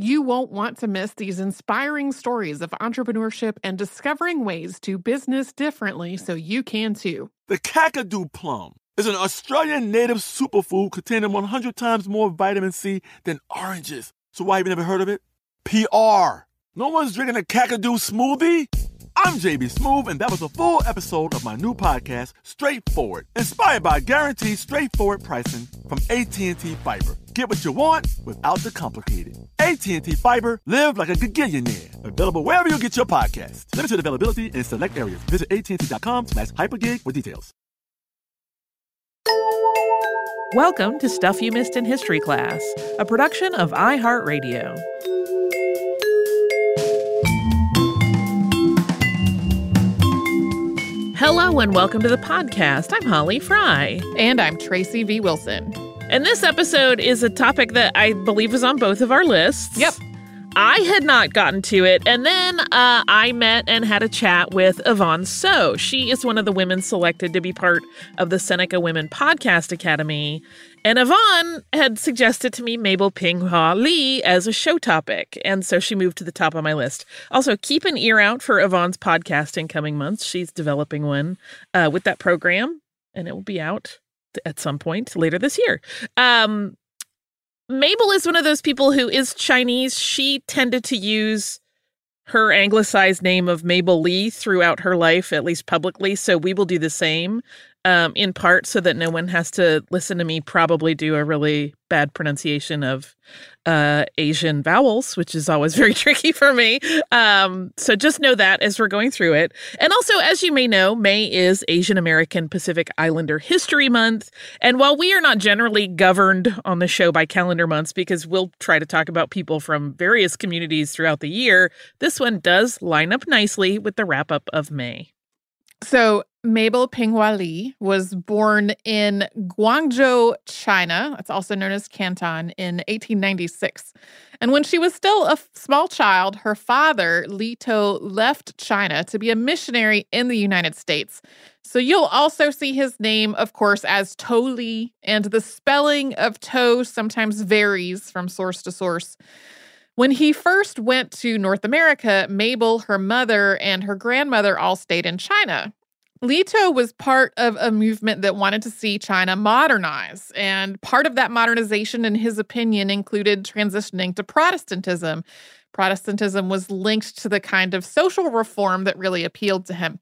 You won't want to miss these inspiring stories of entrepreneurship and discovering ways to business differently so you can too. The Kakadu plum is an Australian native superfood containing 100 times more vitamin C than oranges. So why have you never heard of it? PR. No one's drinking a Kakadu smoothie? I'm JB Smoove, and that was a full episode of my new podcast, Straightforward, inspired by guaranteed straightforward pricing from AT&T Fiber. Get what you want without the complicated. AT&T Fiber, live like a gigillionaire. Available wherever you get your podcast. Limited availability in select areas. Visit AT&T.com slash hypergig for details. Welcome to Stuff You Missed in History Class, a production of iHeartRadio. Hello and welcome to the podcast. I'm Holly Fry. And I'm Tracy V. Wilson. And this episode is a topic that I believe was on both of our lists. Yep. I had not gotten to it. And then uh, I met and had a chat with Yvonne So. She is one of the women selected to be part of the Seneca Women Podcast Academy. And Yvonne had suggested to me Mabel Pinghua Lee as a show topic. And so she moved to the top of my list. Also, keep an ear out for Yvonne's podcast in coming months. She's developing one uh, with that program, and it will be out at some point later this year. Um, Mabel is one of those people who is Chinese. She tended to use her anglicized name of Mabel Lee throughout her life, at least publicly. So we will do the same um, in part so that no one has to listen to me probably do a really bad pronunciation of uh, Asian vowels, which is always very tricky for me. Um, so just know that as we're going through it. And also, as you may know, May is Asian American Pacific Islander History Month. And while we are not generally governed on the show by calendar months because we'll try to talk about people from various communities throughout the year, this one does line up nicely with the wrap up of May. So, Mabel Pinghua Lee was born in Guangzhou, China. It's also known as Canton in 1896. And when she was still a small child, her father, Li To, left China to be a missionary in the United States. So you'll also see his name, of course, as To Li, and the spelling of To sometimes varies from source to source. When he first went to North America, Mabel, her mother, and her grandmother all stayed in China. Li To was part of a movement that wanted to see China modernize. And part of that modernization, in his opinion, included transitioning to Protestantism. Protestantism was linked to the kind of social reform that really appealed to him.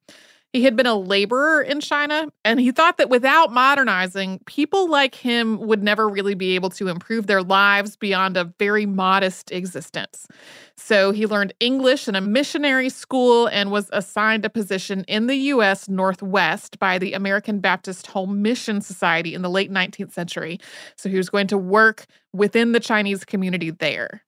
He had been a laborer in China, and he thought that without modernizing, people like him would never really be able to improve their lives beyond a very modest existence. So he learned English in a missionary school and was assigned a position in the U.S. Northwest by the American Baptist Home Mission Society in the late 19th century. So he was going to work within the Chinese community there.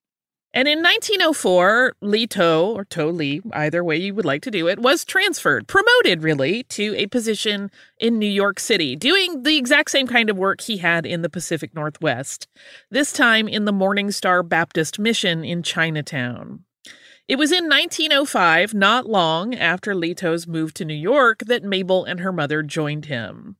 And in 1904, Li To, or To Li, either way you would like to do it, was transferred, promoted really, to a position in New York City, doing the exact same kind of work he had in the Pacific Northwest, this time in the Morning Star Baptist Mission in Chinatown. It was in 1905, not long after Li To's move to New York, that Mabel and her mother joined him.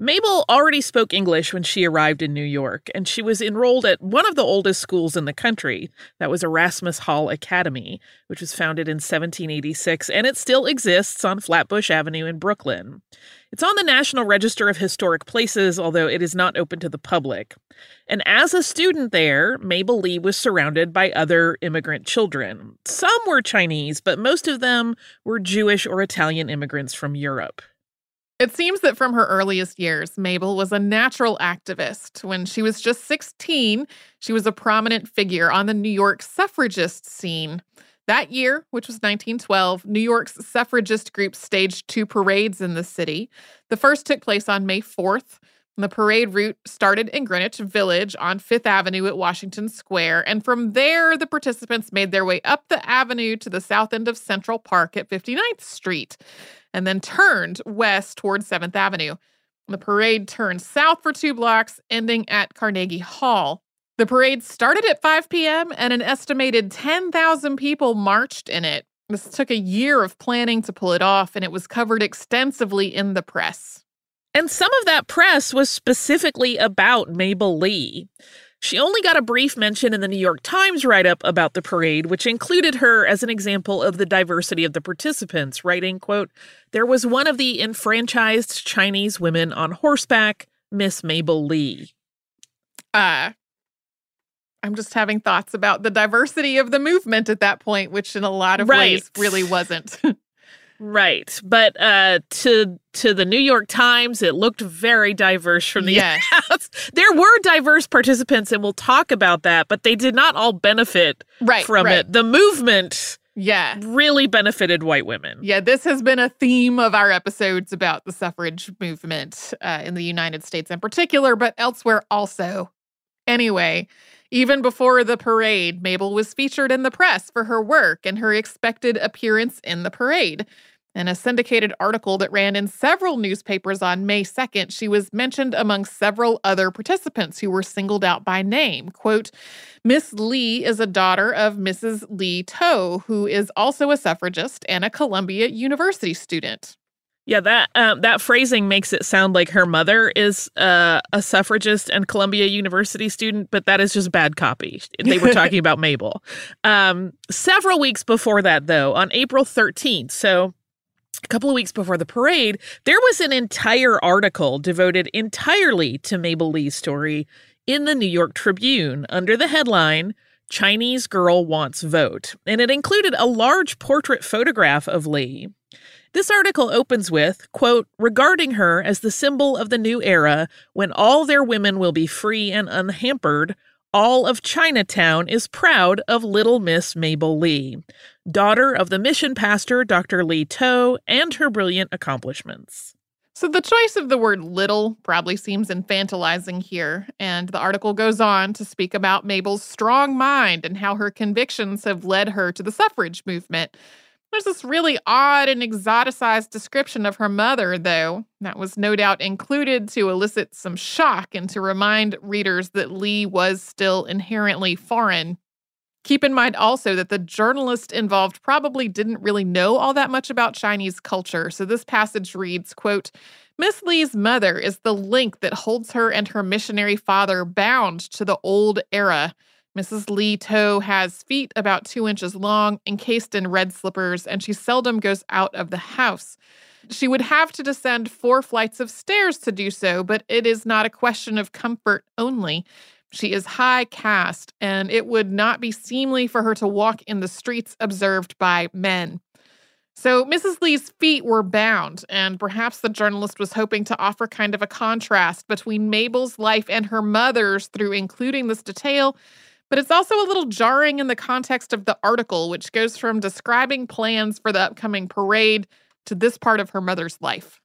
Mabel already spoke English when she arrived in New York, and she was enrolled at one of the oldest schools in the country. That was Erasmus Hall Academy, which was founded in 1786, and it still exists on Flatbush Avenue in Brooklyn. It's on the National Register of Historic Places, although it is not open to the public. And as a student there, Mabel Lee was surrounded by other immigrant children. Some were Chinese, but most of them were Jewish or Italian immigrants from Europe. It seems that from her earliest years, Mabel was a natural activist. When she was just 16, she was a prominent figure on the New York suffragist scene. That year, which was 1912, New York's suffragist group staged two parades in the city. The first took place on May 4th. The parade route started in Greenwich Village on Fifth Avenue at Washington Square, and from there, the participants made their way up the avenue to the south end of Central Park at 59th Street and then turned west towards 7th Avenue. The parade turned south for two blocks, ending at Carnegie Hall. The parade started at 5 p.m., and an estimated 10,000 people marched in it. This took a year of planning to pull it off, and it was covered extensively in the press. And some of that press was specifically about Mabel Lee. She only got a brief mention in the New York Times write up about the parade, which included her as an example of the diversity of the participants, writing, quote, There was one of the enfranchised Chinese women on horseback, Miss Mabel Lee. Uh, I'm just having thoughts about the diversity of the movement at that point, which in a lot of Right. ways really wasn't. Right. But uh to to the New York Times, it looked very diverse from the Yes. outs. There were diverse participants, and we'll talk about that, but they did not all benefit right. from right. it. The movement Yeah. really benefited white women. Yeah, this has been a theme of our episodes about the suffrage movement uh, in the United States in particular, but elsewhere also. Anyway, even before the parade, Mabel was featured in the press for her work and her expected appearance in the parade. In a syndicated article that ran in several newspapers on May 2nd, she was mentioned among several other participants who were singled out by name. Quote, Miss Lee is a daughter of Mrs. Lee Toe, who is also a suffragist and a Columbia University student. Yeah, that um, that phrasing makes it sound like her mother is uh, a suffragist and Columbia University student, but that is just bad copy. They were talking about Mabel. Um, several weeks before that, though, on April 13th, so a couple of weeks before the parade, there was an entire article devoted entirely to Mabel Lee's story in the New York Tribune under the headline Chinese Girl Wants Vote. And it included a large portrait photograph of Lee. This article opens with, quote, regarding her as the symbol of the new era when all their women will be free and unhampered, all of Chinatown is proud of little Miss Mabel Lee, daughter of the mission pastor Dr. Lee Toe, and her brilliant accomplishments. So the choice of the word little probably seems infantilizing here, and the article goes on to speak about Mabel's strong mind and how her convictions have led her to the suffrage movement. There's this really odd and exoticized description of her mother, though, that was no doubt included to elicit some shock and to remind readers that Lee was still inherently foreign. Keep in mind also that the journalist involved probably didn't really know all that much about Chinese culture. So this passage reads, quote, Miss Lee's mother is the link that holds her and her missionary father bound to the old era. Mrs. Lee Toe has feet about two inches long, encased in red slippers, and she seldom goes out of the house. She would have to descend four flights of stairs to do so, but it is not a question of comfort only. She is high caste, and it would not be seemly for her to walk in the streets observed by men. So Mrs. Lee's feet were bound, and perhaps the journalist was hoping to offer kind of a contrast between Mabel's life and her mother's through including this detail. But it's also a little jarring in the context of the article, which goes from describing plans for the upcoming parade to this part of her mother's life.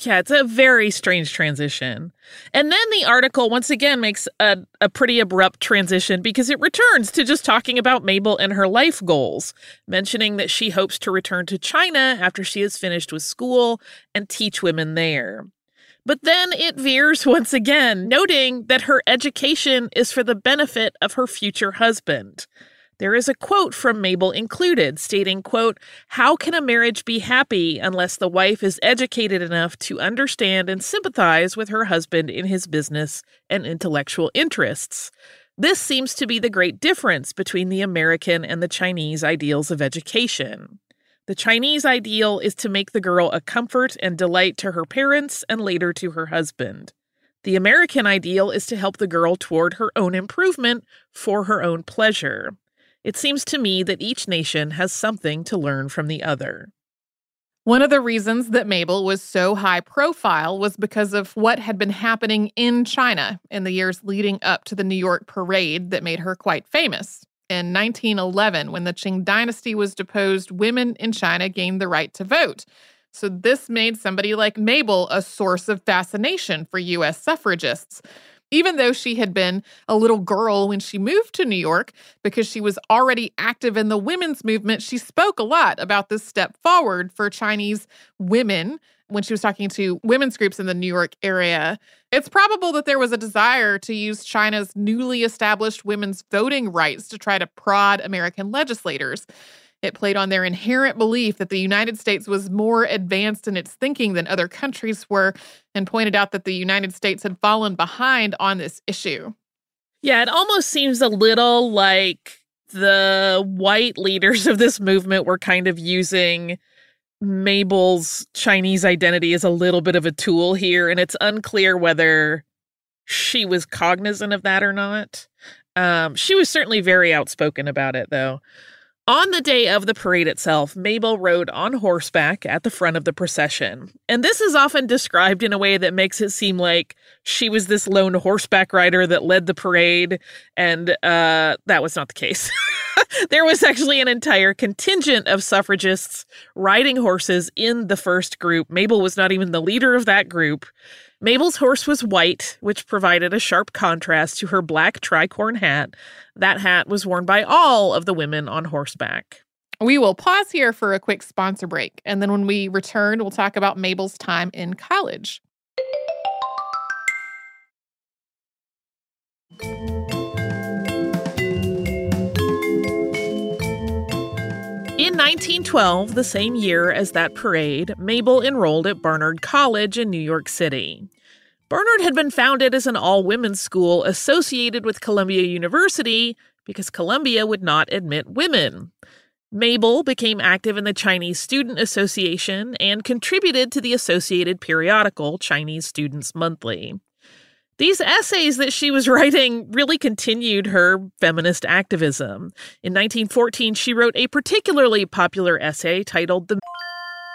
Yeah, it's a very strange transition. And then the article once again makes a, a pretty abrupt transition because it returns to just talking about Mabel and her life goals, mentioning that she hopes to return to China after she is finished with school and teach women there. But then it veers once again, noting that her education is for the benefit of her future husband. There is a quote from Mabel included stating, quote, "How can a marriage be happy unless the wife is educated enough to understand and sympathize with her husband in his business and intellectual interests?" This seems to be the great difference between the American and the Chinese ideals of education. The Chinese ideal is to make the girl a comfort and delight to her parents and later to her husband. The American ideal is to help the girl toward her own improvement for her own pleasure. It seems to me that each nation has something to learn from the other. One of the reasons that Mabel was so high profile was because of what had been happening in China in the years leading up to the New York parade that made her quite famous. In 1911, when the Qing dynasty was deposed, women in China gained the right to vote. So, this made somebody like Mabel a source of fascination for US suffragists even though she had been a little girl when she moved to New York, because she was already active in the women's movement, she spoke a lot about this step forward for Chinese women when she was talking to women's groups in the New York area. It's probable that there was a desire to use China's newly established women's voting rights to try to prod American legislators. It played on their inherent belief that the United States was more advanced in its thinking than other countries were, and pointed out that the United States had fallen behind on this issue. Yeah, it almost seems a little like the white leaders of this movement were kind of using Mabel's Chinese identity is a little bit of a tool here, and it's unclear whether she was cognizant of that or not. Um, she was certainly very outspoken about it, though. On the day of the parade itself, Mabel rode on horseback at the front of the procession. And this is often described in a way that makes it seem like she was this lone horseback rider that led the parade. And uh, that was not the case. there was actually an entire contingent of suffragists riding horses in the first group. Mabel was not even the leader of that group. Mabel's horse was white, which provided a sharp contrast to her black tricorn hat. That hat was worn by all of the women on horseback. We will pause here for a quick sponsor break, and then when we return, we'll talk about Mabel's time in college. In 1912, the same year as that parade, Mabel enrolled at Barnard College in New York City. Barnard had been founded as an all women's school associated with Columbia University because Columbia would not admit women. Mabel became active in the Chinese Student Association and contributed to the associated periodical Chinese Students Monthly. These essays that she was writing really continued her feminist activism. In 1914, she wrote a particularly popular essay titled The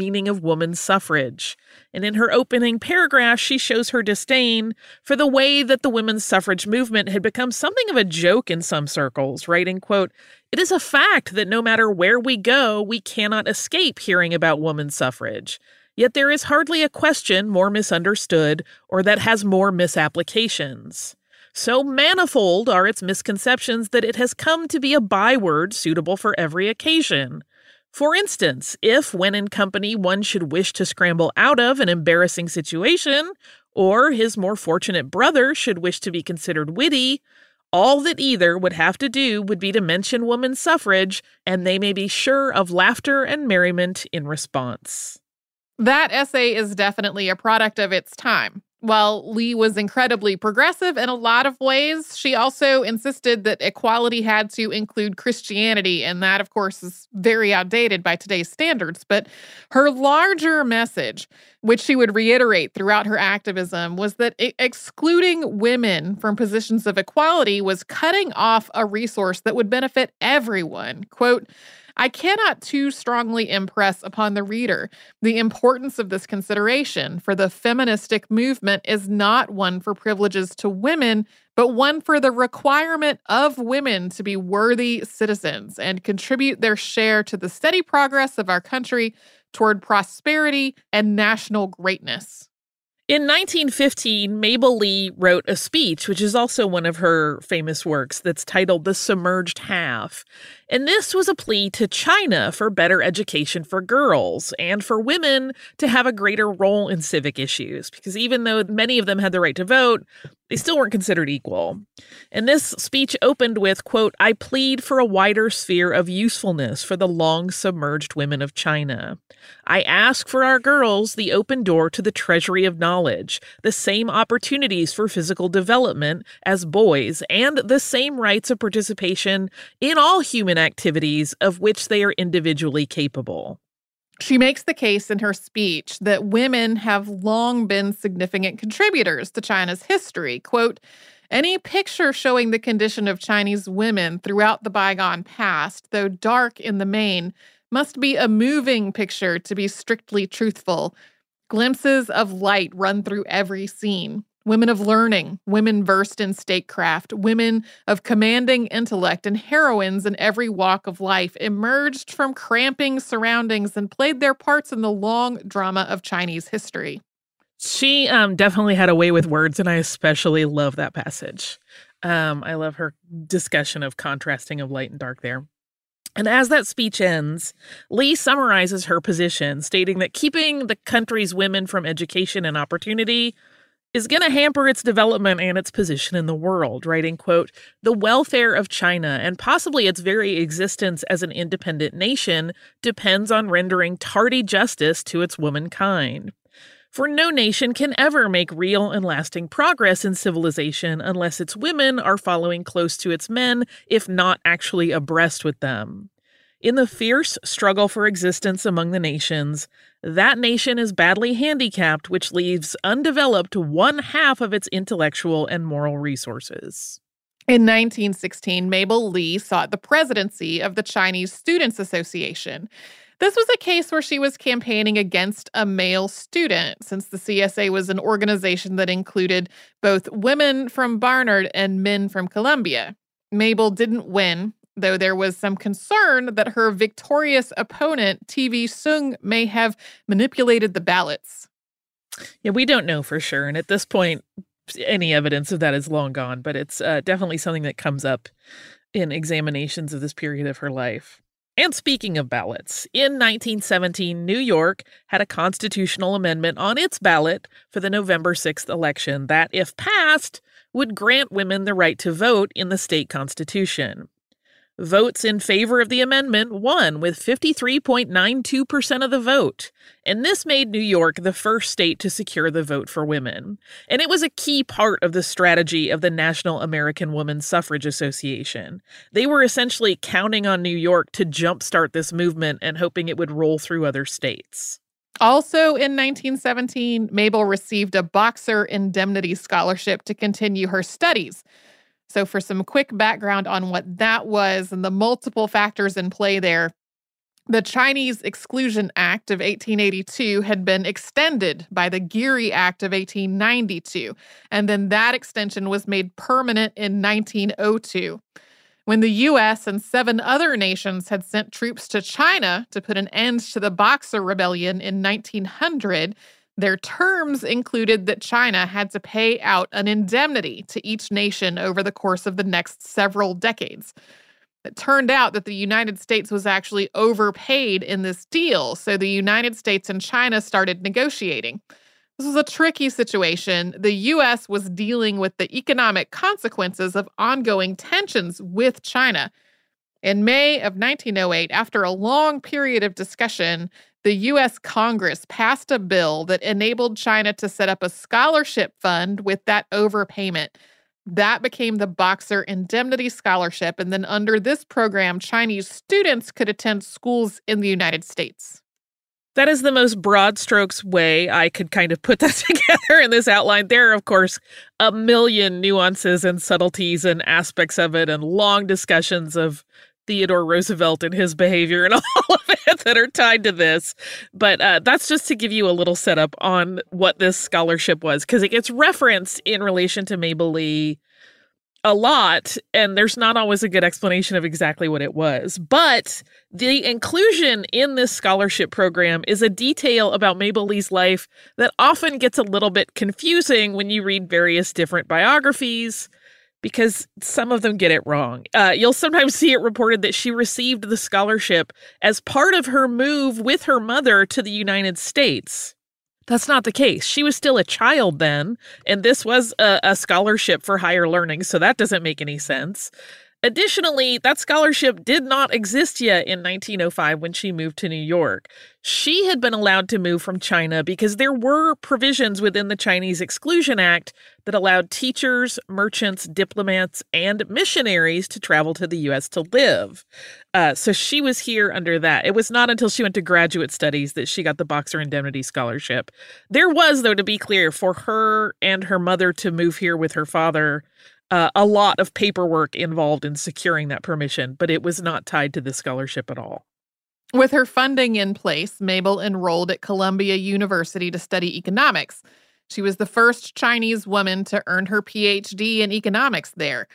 meaning of woman suffrage. And in her opening paragraph, she shows her disdain for the way that the women's suffrage movement had become something of a joke in some circles, writing, quote, It is a fact that no matter where we go, we cannot escape hearing about woman suffrage. Yet there is hardly a question more misunderstood or that has more misapplications. So manifold are its misconceptions that it has come to be a byword suitable for every occasion. For instance, if when in company one should wish to scramble out of an embarrassing situation, or his more fortunate brother should wish to be considered witty, all that either would have to do would be to mention woman suffrage, and they may be sure of laughter and merriment in response. That essay is definitely a product of its time. While Lee was incredibly progressive in a lot of ways, she also insisted that equality had to include Christianity, and that, of course, is very outdated by today's standards. But her larger message, which she would reiterate throughout her activism, was that excluding women from positions of equality was cutting off a resource that would benefit everyone. Quote, I cannot too strongly impress upon the reader the importance of this consideration, for the feministic movement is not one for privileges to women, but one for the requirement of women to be worthy citizens and contribute their share to the steady progress of our country toward prosperity and national greatness. In 1915, Mabel Lee wrote a speech, which is also one of her famous works, that's titled The Submerged Half. And this was a plea to China for better education for girls and for women to have a greater role in civic issues, because even though many of them had the right to vote, they still weren't considered equal. And this speech opened with, quote, I plead for a wider sphere of usefulness for the long submerged women of China. I ask for our girls the open door to the treasury of knowledge, the same opportunities for physical development as boys, and the same rights of participation in all human activities of which they are individually capable. She makes the case in her speech that women have long been significant contributors to China's history. Quote, any picture showing the condition of Chinese women throughout the bygone past, though dark in the main, must be a moving picture to be strictly truthful. Glimpses of light run through every scene. Women of learning, women versed in statecraft, women of commanding intellect, and heroines in every walk of life emerged from cramping surroundings and played their parts in the long drama of Chinese history. She um, definitely had a way with words, and I especially love that passage. Um, I love her discussion of contrasting of light and dark there. And as that speech ends, Lee summarizes her position, stating that keeping the country's women from education and opportunity is going to hamper its development and its position in the world, writing, quote, the welfare of China and possibly its very existence as an independent nation depends on rendering tardy justice to its womankind. For no nation can ever make real and lasting progress in civilization unless its women are following close to its men, if not actually abreast with them. In the fierce struggle for existence among the nations, that nation is badly handicapped, which leaves undeveloped one half of its intellectual and moral resources. In 1916, Mabel Lee sought the presidency of the Chinese Students Association. This was a case where she was campaigning against a male student, since the CSA was an organization that included both women from Barnard and men from Columbia. Mabel didn't win, though there was some concern that her victorious opponent, TV Soong, may have manipulated the ballots. Yeah, we don't know for sure. And at this point, any evidence of that is long gone, but it's uh, definitely something that comes up in examinations of this period of her life. And speaking of ballots, in 1917, New York had a constitutional amendment on its ballot for the November 6th election that, if passed, would grant women the right to vote in the state constitution. Votes in favor of the amendment won with 53.92% of the vote, and this made New York the first state to secure the vote for women. And it was a key part of the strategy of the National American Woman Suffrage Association. They were essentially counting on New York to jumpstart this movement and hoping it would roll through other states. Also in 1917, Mabel received a Boxer Indemnity Scholarship to continue her studies. So, for some quick background on what that was and the multiple factors in play there, the Chinese Exclusion Act of 1882 had been extended by the Geary Act of 1892, and then that extension was made permanent in 1902. When the US and seven other nations had sent troops to China to put an end to the Boxer Rebellion in 1900, their terms included that China had to pay out an indemnity to each nation over the course of the next several decades. It turned out that the United States was actually overpaid in this deal, so the United States and China started negotiating. This was a tricky situation. The US was dealing with the economic consequences of ongoing tensions with China. In May of 1908, after a long period of discussion, the US Congress passed a bill that enabled China to set up a scholarship fund with that overpayment. That became the Boxer Indemnity Scholarship. And then under this program, Chinese students could attend schools in the United States. That is the most broad strokes way I could kind of put that together in this outline. There are, of course, a million nuances and subtleties and aspects of it, and long discussions of Theodore Roosevelt and his behavior and all of it that are tied to this. But uh, that's just to give you a little setup on what this scholarship was, because it gets referenced in relation to Mabel Lee a lot, and there's not always a good explanation of exactly what it was. But the inclusion in this scholarship program is a detail about Mabel Lee's life that often gets a little bit confusing when you read various different biographies because some of them get it wrong. Uh, you'll sometimes see it reported that she received the scholarship as part of her move with her mother to the United States. That's not the case. She was still a child then, and this was a, a scholarship for higher learning, so that doesn't make any sense. Additionally, that scholarship did not exist yet in 1905 when she moved to New York. She had been allowed to move from China because there were provisions within the Chinese Exclusion Act that allowed teachers, merchants, diplomats, and missionaries to travel to the U.S. to live. Uh, so she was here under that. It was not until she went to graduate studies that she got the Boxer Indemnity Scholarship. There was, though, to be clear, for her and her mother to move here with her father uh, a lot of paperwork involved in securing that permission, but it was not tied to the scholarship at all. With her funding in place, Mabel enrolled at Columbia University to study economics. She was the first Chinese woman to earn her PhD in economics there.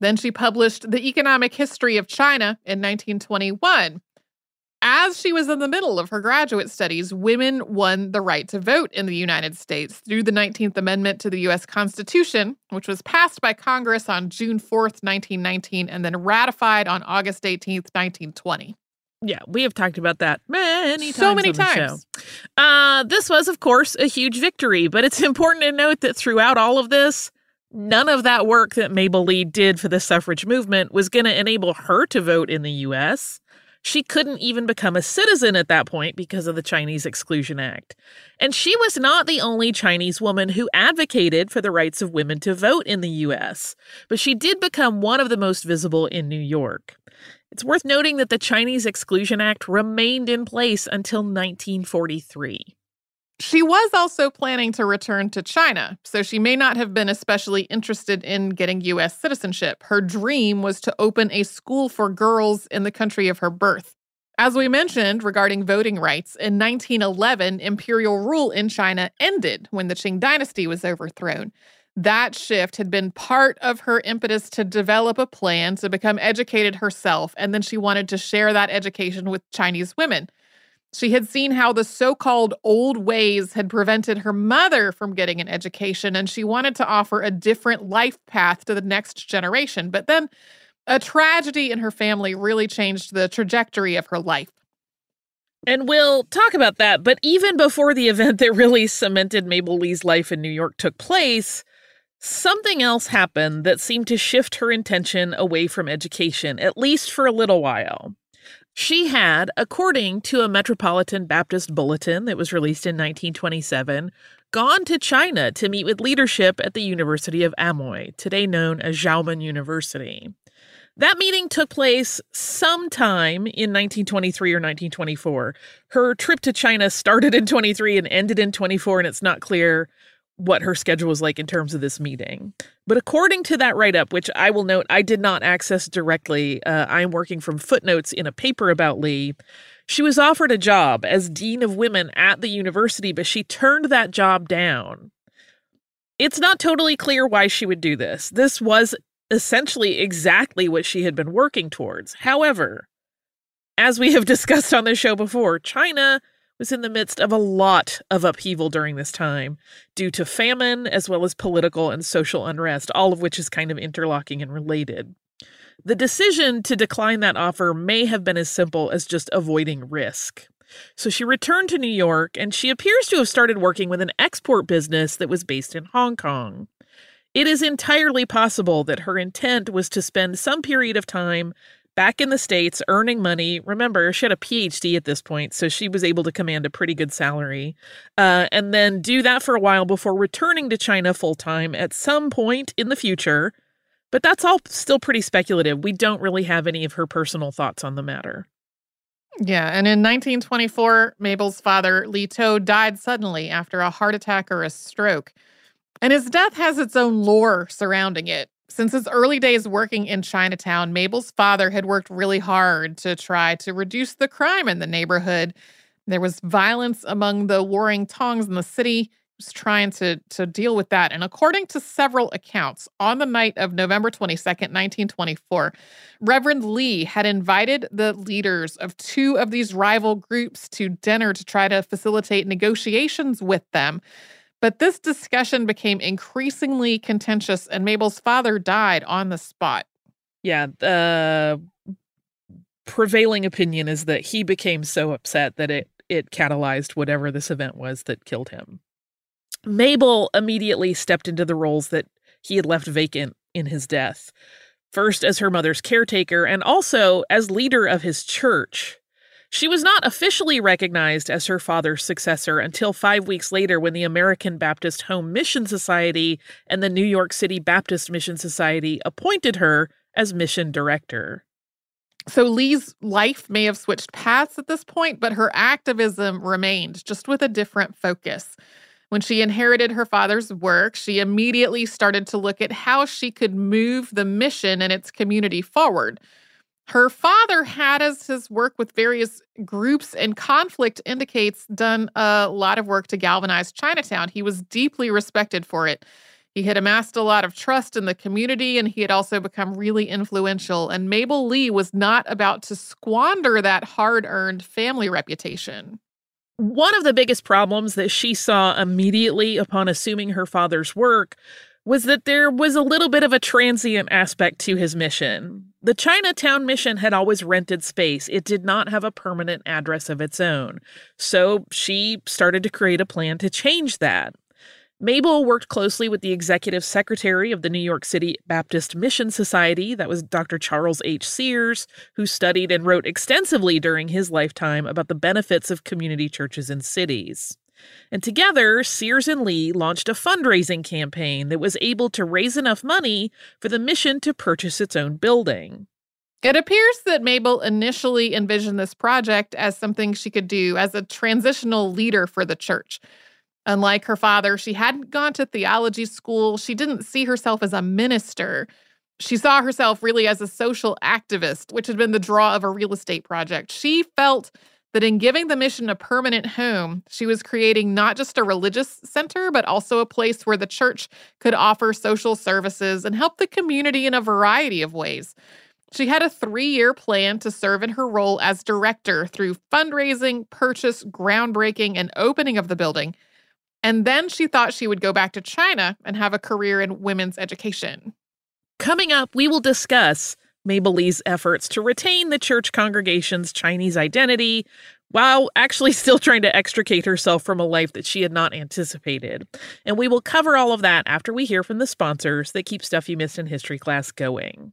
Then she published The Economic History of China in 1921. As she was in the middle of her graduate studies, women won the right to vote in the United States through the 19th Amendment to the U.S. Constitution, which was passed by Congress on June 4th, 1919, and then ratified on August 18th, 1920. Yeah, we have talked about that many times. So many times. Uh, this was, of course, a huge victory, but it's important to note that throughout all of this, none of that work that Mabel Lee did for the suffrage movement was going to enable her to vote in the U.S. She couldn't even become a citizen at that point because of the Chinese Exclusion Act. And she was not the only Chinese woman who advocated for the rights of women to vote in the U.S., but she did become one of the most visible in New York. It's worth noting that the Chinese Exclusion Act remained in place until 1943. She was also planning to return to China, so she may not have been especially interested in getting U.S. citizenship. Her dream was to open a school for girls in the country of her birth. As we mentioned regarding voting rights, in 1911, imperial rule in China ended when the Qing dynasty was overthrown. That shift had been part of her impetus to develop a plan to become educated herself, and then she wanted to share that education with Chinese women. She had seen how the so called old ways had prevented her mother from getting an education, and she wanted to offer a different life path to the next generation. But then a tragedy in her family really changed the trajectory of her life. And we'll talk about that. But even before the event that really cemented Mabel Lee's life in New York took place, something else happened that seemed to shift her intention away from education, at least for a little while. She had, according to a Metropolitan Baptist bulletin that was released in 1927, gone to China to meet with leadership at the University of Amoy, today known as Xiamen University. That meeting took place sometime in 1923 or 1924. Her trip to China started in 23 and ended in 24, and it's not clear what her schedule was like in terms of this meeting. But according to that write up, which I will note I did not access directly, uh, I'm working from footnotes in a paper about Lee. She was offered a job as Dean of Women at the university, but she turned that job down. It's not totally clear why she would do this. This was essentially exactly what she had been working towards. However, as we have discussed on this show before, China was in the midst of a lot of upheaval during this time due to famine as well as political and social unrest, all of which is kind of interlocking and related. The decision to decline that offer may have been as simple as just avoiding risk. So she returned to New York and she appears to have started working with an export business that was based in Hong Kong. It is entirely possible that her intent was to spend some period of time back in the States earning money. Remember, she had a PhD at this point, so she was able to command a pretty good salary. Uh, and then do that for a while before returning to China full time at some point in the future. But that's all still pretty speculative. We don't really have any of her personal thoughts on the matter. Yeah, and in 1924, Mabel's father, Li To, died suddenly after a heart attack or a stroke. And his death has its own lore surrounding it. Since his early days working in Chinatown, Mabel's father had worked really hard to try to reduce the crime in the neighborhood. There was violence among the warring tongs in the city. He was trying to, to deal with that. And according to several accounts, on the night of November 22nd, 1924, Reverend Lee had invited the leaders of two of these rival groups to dinner to try to facilitate negotiations with them. But this discussion became increasingly contentious, and Mabel's father died on the spot. Yeah, the prevailing opinion is that he became so upset that it it catalyzed whatever this event was that killed him. Mabel immediately stepped into the roles that he had left vacant in his death. First as her mother's caretaker and also as leader of his church. She was not officially recognized as her father's successor until five weeks later when the American Baptist Home Mission Society and the New York City Baptist Mission Society appointed her as mission director. So Lee's life may have switched paths at this point, but her activism remained, just with a different focus. When she inherited her father's work, she immediately started to look at how she could move the mission and its community forward. Her father had, as his work with various groups and conflict indicates, done a lot of work to galvanize Chinatown. He was deeply respected for it. He had amassed a lot of trust in the community and he had also become really influential. And Mabel Lee was not about to squander that hard earned family reputation. One of the biggest problems that she saw immediately upon assuming her father's work was that there was a little bit of a transient aspect to his mission. The Chinatown mission had always rented space, it did not have a permanent address of its own. So she started to create a plan to change that. Mabel worked closely with the executive secretary of the New York City Baptist Mission Society, that was Dr. Charles H. Sears, who studied and wrote extensively during his lifetime about the benefits of community churches in cities. And together, Sears and Lee launched a fundraising campaign that was able to raise enough money for the mission to purchase its own building. It appears that Mabel initially envisioned this project as something she could do as a transitional leader for the church. Unlike her father, she hadn't gone to theology school. She didn't see herself as a minister. She saw herself really as a social activist, which had been the draw of a real estate project. She felt that in giving the mission a permanent home, she was creating not just a religious center, but also a place where the church could offer social services and help the community in a variety of ways. She had a three year plan to serve in her role as director through fundraising, purchase, groundbreaking, and opening of the building. And then she thought she would go back to China and have a career in women's education. Coming up, we will discuss Mabel Lee's efforts to retain the church congregation's Chinese identity while actually still trying to extricate herself from a life that she had not anticipated. And we will cover all of that after we hear from the sponsors that keep Stuff You Missed in History class going.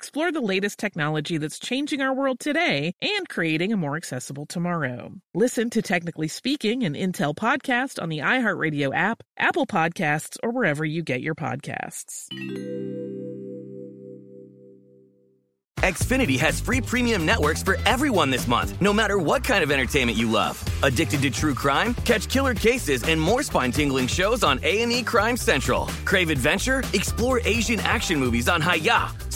explore the latest technology that's changing our world today and creating a more accessible tomorrow. Listen to Technically Speaking, an Intel podcast on the iHeartRadio app, Apple Podcasts, or wherever you get your podcasts. Xfinity has free premium networks for everyone this month, no matter what kind of entertainment you love. Addicted to true crime? Catch killer cases and more spine-tingling shows on A&E Crime Central. Crave adventure? Explore Asian action movies on Hi-YAH.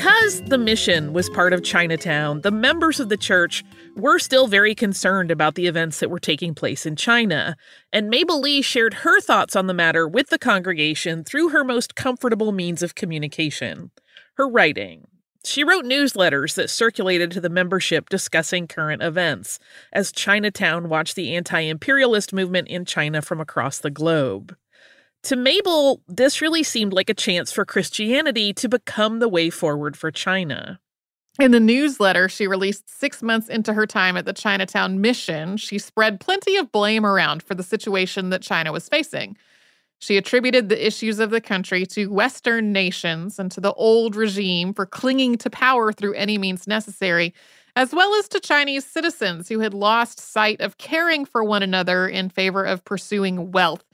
Because the mission was part of Chinatown, the members of the church were still very concerned about the events that were taking place in China. And Mabel Lee shared her thoughts on the matter with the congregation through her most comfortable means of communication her writing. She wrote newsletters that circulated to the membership discussing current events as Chinatown watched the anti imperialist movement in China from across the globe. To Mabel, this really seemed like a chance for Christianity to become the way forward for China. In the newsletter she released six months into her time at the Chinatown Mission, she spread plenty of blame around for the situation that China was facing. She attributed the issues of the country to Western nations and to the old regime for clinging to power through any means necessary, as well as to Chinese citizens who had lost sight of caring for one another in favor of pursuing wealth.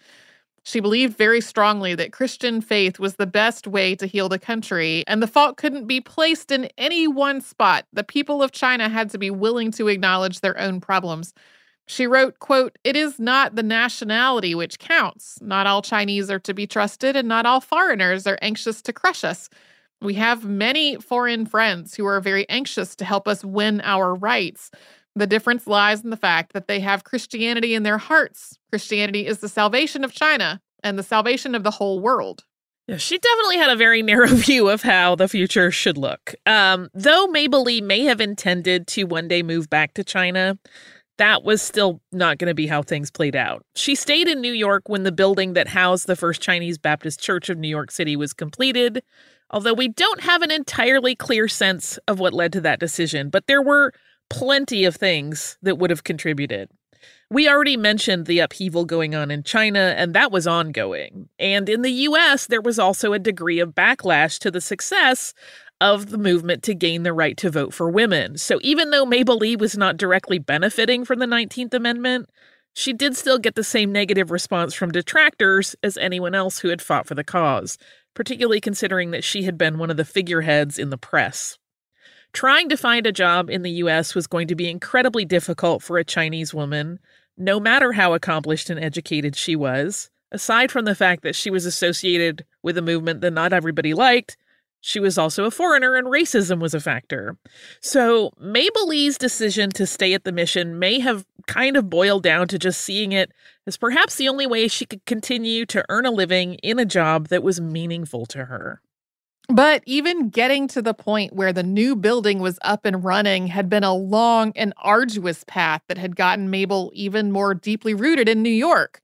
She believed very strongly that Christian faith was the best way to heal the country, and the fault couldn't be placed in any one spot. The people of China had to be willing to acknowledge their own problems. She wrote, quote, It is not the nationality which counts. Not all Chinese are to be trusted, and not all foreigners are anxious to crush us. We have many foreign friends who are very anxious to help us win our rights. The difference lies in the fact that they have Christianity in their hearts. Christianity is the salvation of China and the salvation of the whole world. Yeah, she definitely had a very narrow view of how the future should look. Um, though Mabel Lee may have intended to one day move back to China, that was still not going to be how things played out. She stayed in New York when the building that housed the First Chinese Baptist Church of New York City was completed, although we don't have an entirely clear sense of what led to that decision, but there were plenty of things that would have contributed. We already mentioned the upheaval going on in China, and that was ongoing. And in the US, there was also a degree of backlash to the success of the movement to gain the right to vote for women. So even though Mabel Lee was not directly benefiting from the 19th Amendment, she did still get the same negative response from detractors as anyone else who had fought for the cause, particularly considering that she had been one of the figureheads in the press. Trying to find a job in the US was going to be incredibly difficult for a Chinese woman, no matter how accomplished and educated she was. Aside from the fact that she was associated with a movement that not everybody liked, she was also a foreigner and racism was a factor. So, Mabel Lee's decision to stay at the mission may have kind of boiled down to just seeing it as perhaps the only way she could continue to earn a living in a job that was meaningful to her. But even getting to the point where the new building was up and running had been a long and arduous path that had gotten Mabel even more deeply rooted in New York.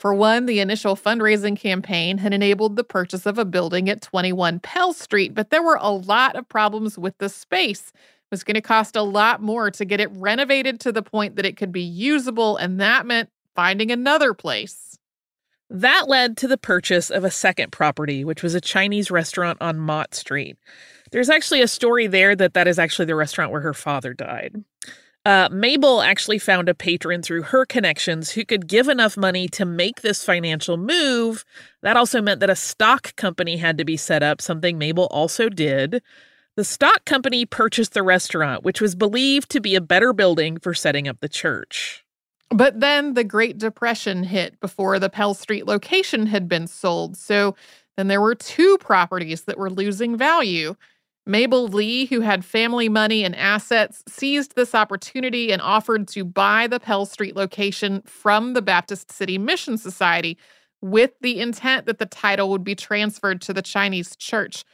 For one, the initial fundraising campaign had enabled the purchase of a building at 21 Pell Street, but there were a lot of problems with the space. It was going to cost a lot more to get it renovated to the point that it could be usable, and that meant finding another place. That led to the purchase of a second property, which was a Chinese restaurant on Mott Street. There's actually a story there that that is actually the restaurant where her father died. Uh, Mabel actually found a patron through her connections who could give enough money to make this financial move. That also meant that a stock company had to be set up, something Mabel also did. The stock company purchased the restaurant, which was believed to be a better building for setting up the church. But then the Great Depression hit before the Pell Street location had been sold. So then there were two properties that were losing value. Mabel Lee, who had family money and assets, seized this opportunity and offered to buy the Pell Street location from the Baptist City Mission Society with the intent that the title would be transferred to the Chinese church.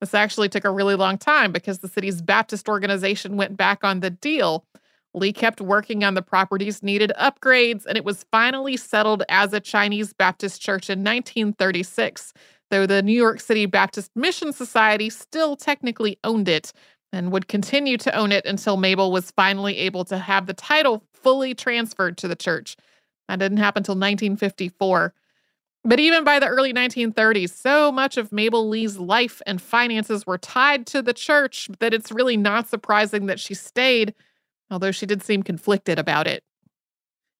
This actually took a really long time because the city's Baptist organization went back on the deal. Lee kept working on the property's needed upgrades, and it was finally settled as a Chinese Baptist church in 1936, though the New York City Baptist Mission Society still technically owned it and would continue to own it until Mabel was finally able to have the title fully transferred to the church. That didn't happen until 1954. But even by the early 1930s, so much of Mabel Lee's life and finances were tied to the church that it's really not surprising that she stayed although she did seem conflicted about it.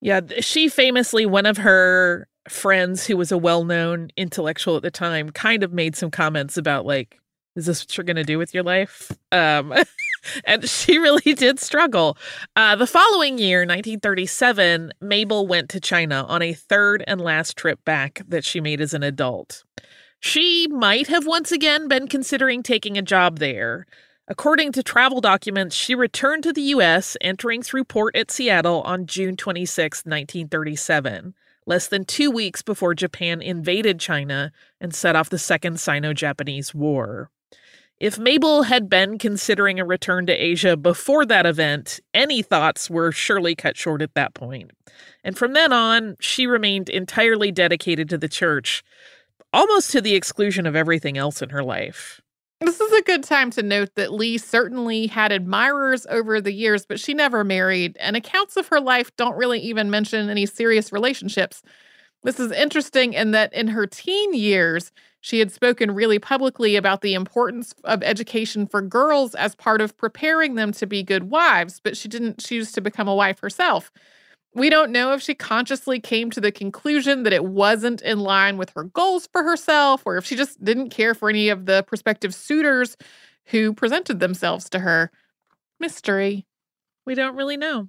Yeah, she famously, one of her friends who was a well known intellectual at the time, kind of made some comments about, like, is this what you're going to do with your life? Um, and she really did struggle. Uh, the following year, 1937, Mabel went to China on a third and last trip back that she made as an adult. She might have once again been considering taking a job there, According to travel documents, she returned to the U.S., entering through port at Seattle on June 26, 1937, less than two weeks before Japan invaded China and set off the Second Sino Japanese War. If Mabel had been considering a return to Asia before that event, any thoughts were surely cut short at that point. And from then on, she remained entirely dedicated to the church, almost to the exclusion of everything else in her life. This is a good time to note that Lee certainly had admirers over the years, but she never married, and accounts of her life don't really even mention any serious relationships. This is interesting in that in her teen years, she had spoken really publicly about the importance of education for girls as part of preparing them to be good wives, but she didn't choose to become a wife herself. We don't know if she consciously came to the conclusion that it wasn't in line with her goals for herself, or if she just didn't care for any of the prospective suitors who presented themselves to her. Mystery. We don't really know.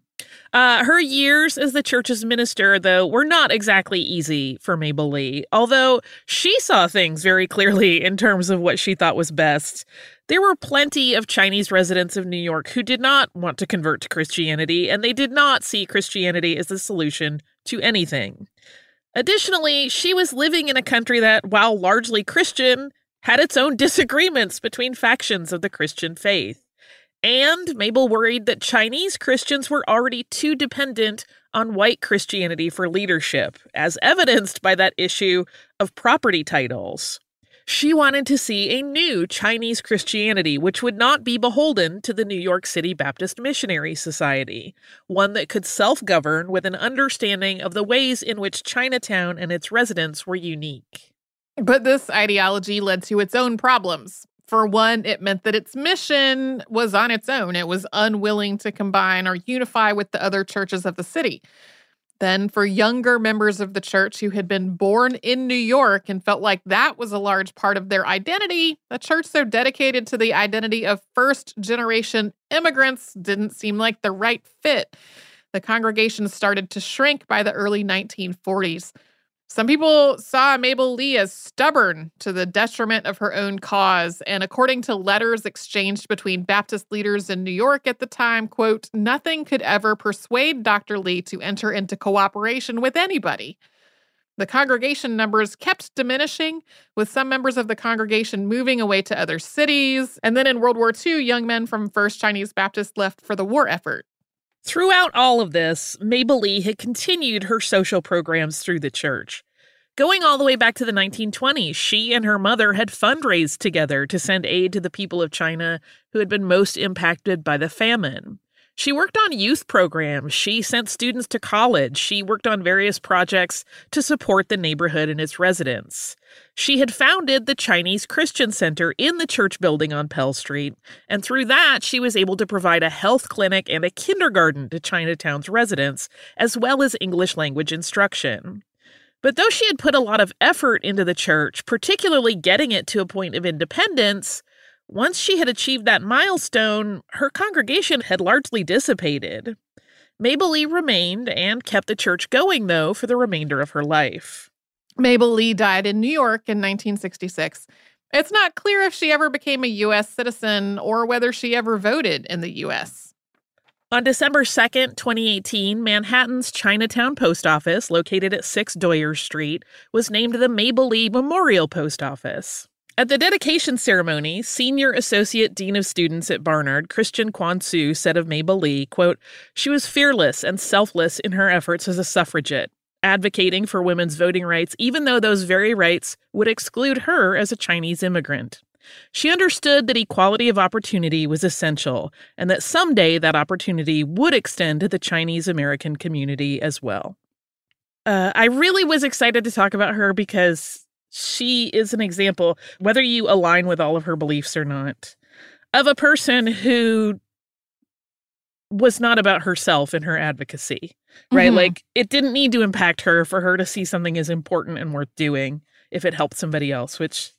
Uh, her years as the church's minister, though, were not exactly easy for Mabel Lee, although she saw things very clearly in terms of what she thought was best. There were plenty of Chinese residents of New York who did not want to convert to Christianity, and they did not see Christianity as the solution to anything. Additionally, she was living in a country that, while largely Christian, had its own disagreements between factions of the Christian faith. And Mabel worried that Chinese Christians were already too dependent on white Christianity for leadership, as evidenced by that issue of property titles. She wanted to see a new Chinese Christianity, which would not be beholden to the New York City Baptist Missionary Society, one that could self govern with an understanding of the ways in which Chinatown and its residents were unique. But this ideology led to its own problems. For one, it meant that its mission was on its own. It was unwilling to combine or unify with the other churches of the city. Then, for younger members of the church who had been born in New York and felt like that was a large part of their identity, a church so dedicated to the identity of first generation immigrants didn't seem like the right fit. The congregation started to shrink by the early 1940s. Some people saw Mabel Lee as stubborn to the detriment of her own cause. And according to letters exchanged between Baptist leaders in New York at the time, quote, nothing could ever persuade Dr. Lee to enter into cooperation with anybody. The congregation numbers kept diminishing, with some members of the congregation moving away to other cities. And then in World War II, young men from First Chinese Baptist left for the war effort. Throughout all of this, Mabel Lee had continued her social programs through the church. Going all the way back to the 1920s, she and her mother had fundraised together to send aid to the people of China who had been most impacted by the famine. She worked on youth programs. She sent students to college. She worked on various projects to support the neighborhood and its residents. She had founded the Chinese Christian Center in the church building on Pell Street, and through that, she was able to provide a health clinic and a kindergarten to Chinatown's residents, as well as English language instruction. But though she had put a lot of effort into the church, particularly getting it to a point of independence, once she had achieved that milestone, her congregation had largely dissipated. Mabel Lee remained and kept the church going, though, for the remainder of her life. Mabel Lee died in New York in 1966. It's not clear if she ever became a U.S. citizen or whether she ever voted in the U.S. On December 2nd, 2018, Manhattan's Chinatown Post Office, located at 6 Doyer Street, was named the Mabel Lee Memorial Post Office. At the dedication ceremony, Senior Associate Dean of Students at Barnard, Christina Kuan Tsu, said of Mabel Lee, quote, She was fearless and selfless in her efforts as a suffragette, advocating for women's voting rights, even though those very rights would exclude her as a Chinese immigrant. She understood that equality of opportunity was essential and that someday that opportunity would extend to the Chinese American community as well. Uh, I really was excited to talk about her because she is an example, whether you align with all of her beliefs or not, of a person who was not about herself in her advocacy, right? Mm-hmm. Like it didn't need to impact her for her to see something as important and worth doing if it helped somebody else, which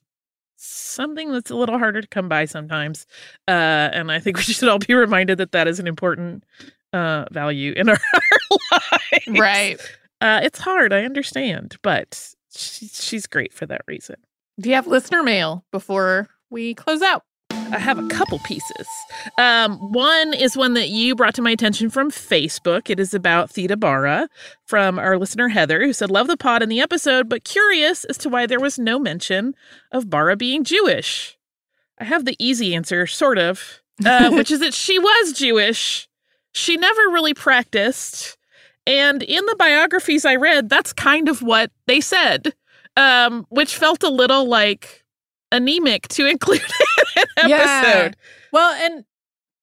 something that's a little harder to come by sometimes. Uh, and I think we should all be reminded that that is an important uh, value in our, our lives. Right. Uh, it's hard, I understand, but she, she's great for that reason. Do you have listener mail before we close out? I have a couple pieces. Um, one is one that you brought to my attention from Facebook. It is about Theda Bara from our listener Heather, who said, Love the pod in the episode, but curious as to why there was no mention of Bara being Jewish. I have the easy answer, sort of, uh, which is that she was Jewish. She never really practiced. And in the biographies I read, that's kind of what they said, um, which felt a little like anemic to include in an yeah. episode. Well, and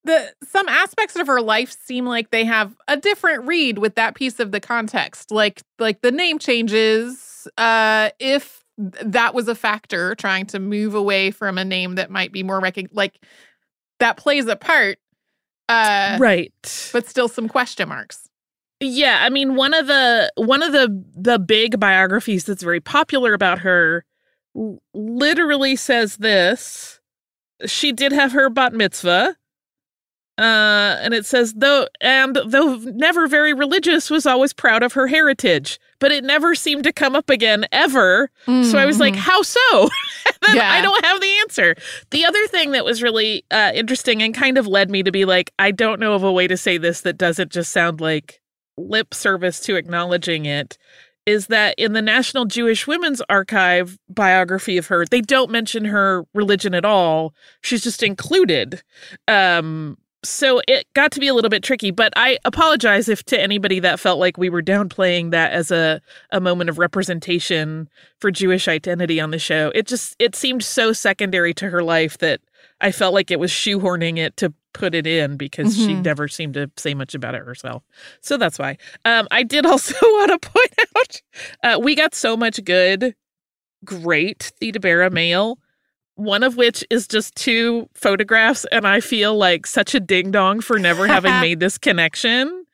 the some aspects of her life seem like they have a different read with that piece of the context. Like like the name changes, uh, if that was a factor, trying to move away from a name that might be more recog- like that plays a part. Uh, right. But still some question marks. Yeah, I mean one of the one of the the big biographies that's very popular about her literally says this. She did have her bat mitzvah. Uh, and it says though and though never very religious was always proud of her heritage but it never seemed to come up again ever mm-hmm. so i was like mm-hmm. how so yeah. i don't have the answer the other thing that was really uh, interesting and kind of led me to be like i don't know of a way to say this that doesn't just sound like lip service to acknowledging it is that in the National Jewish Women's Archive biography of her, they don't mention her religion at all. She's just included. Um, so it got to be a little bit tricky, but I apologize if to anybody that felt like we were downplaying that as a, a moment of representation for Jewish identity on the show. It just it seemed so secondary to her life that I felt like it was shoehorning it to put it in because mm-hmm. she never seemed to say much about it herself. So that's why. Um, I did also want to point out uh, we got so much good, great Theda Bara mail. One of which is just two photographs, and I feel like such a ding dong for never having made this connection.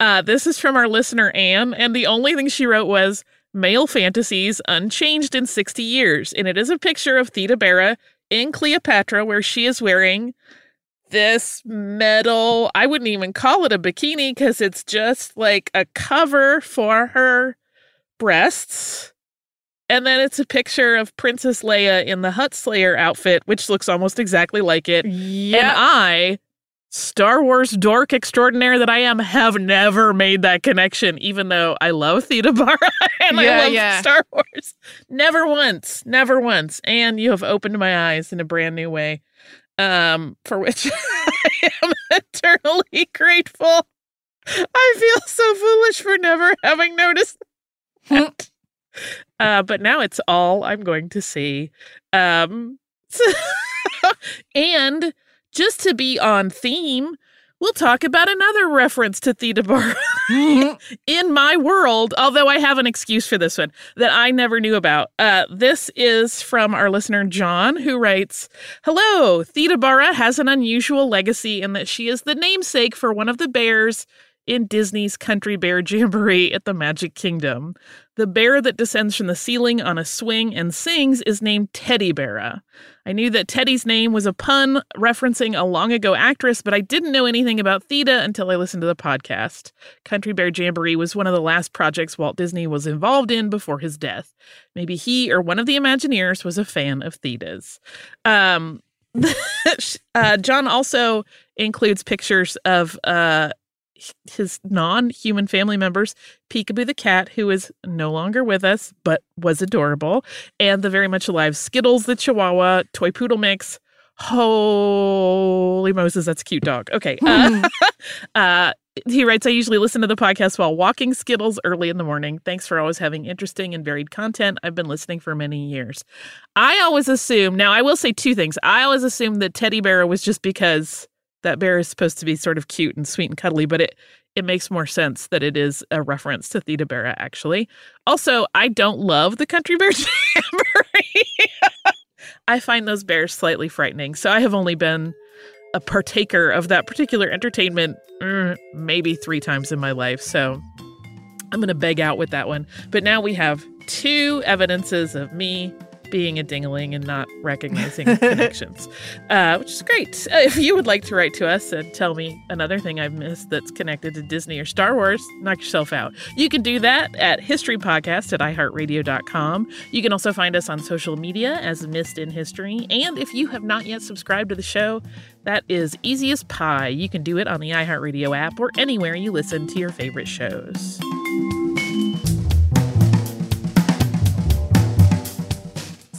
Uh, this is from our listener Anne, and the only thing she wrote was male fantasies unchanged in 60 years. And it is a picture of Theda Bara in Cleopatra, where she is wearing this metal, I wouldn't even call it a bikini because it's just like a cover for her breasts. And then it's a picture of Princess Leia in the Hutt Slayer outfit, which looks almost exactly like it. Yep. And I, Star Wars dork extraordinaire that I am, have never made that connection, even though I love Theda Bara and yeah, I love yeah. Star Wars. Never once, never once. And you have opened my eyes in a brand new way um, for which I am eternally grateful. I feel so foolish for never having noticed that. uh, but now it's all I'm going to see. Um, and just to be on theme, we'll talk about another reference to Theda Bara mm-hmm. in my world, although I have an excuse for this one that I never knew about. Uh, this is from our listener, John, who writes Hello, Theda Bara has an unusual legacy in that she is the namesake for one of the bears in Disney's Country Bear Jamboree at the Magic Kingdom. The bear that descends from the ceiling on a swing and sings is named Teddi Barra. I knew that Teddy's name was a pun referencing a long ago actress, but I didn't know anything about Theda until I listened to the podcast. Country Bear Jamboree was one of the last projects Walt Disney was involved in before his death. Maybe he or one of the Imagineers was a fan of Theda's. Um, uh, John also includes pictures of uh, his non-human family members, Peekaboo the cat, who is no longer with us but was adorable, and the very much alive Skittles the Chihuahua, toy poodle mix. Holy Moses, that's a cute dog. Okay. Uh, uh, he writes, I usually listen to the podcast while walking Skittles early in the morning. Thanks for always having interesting and varied content. I've been listening for many years. I always assume, now I will say two things. I always assumed that Teddi Barra was just because that bear is supposed to be sort of cute and sweet and cuddly, but it it makes more sense that it is a reference to Theda Bara, actually. Also, I don't love the Country Bear. I find those bears slightly frightening, so I have only been a partaker of that particular entertainment mm, maybe three times in my life. So I'm going to beg out with that one. But now we have two evidences of me being a dingling and not recognizing connections, uh, which is great. Uh, if you would like to write to us and tell me another thing I've missed that's connected to Disney or Star Wars, knock yourself out. You can do that at historypodcast at iheartradio.com. You can also find us on social media as Missed in History. And if you have not yet subscribed to the show, that is easy as pie. You can do it on the iHeartRadio app or anywhere you listen to your favorite shows.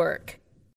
work.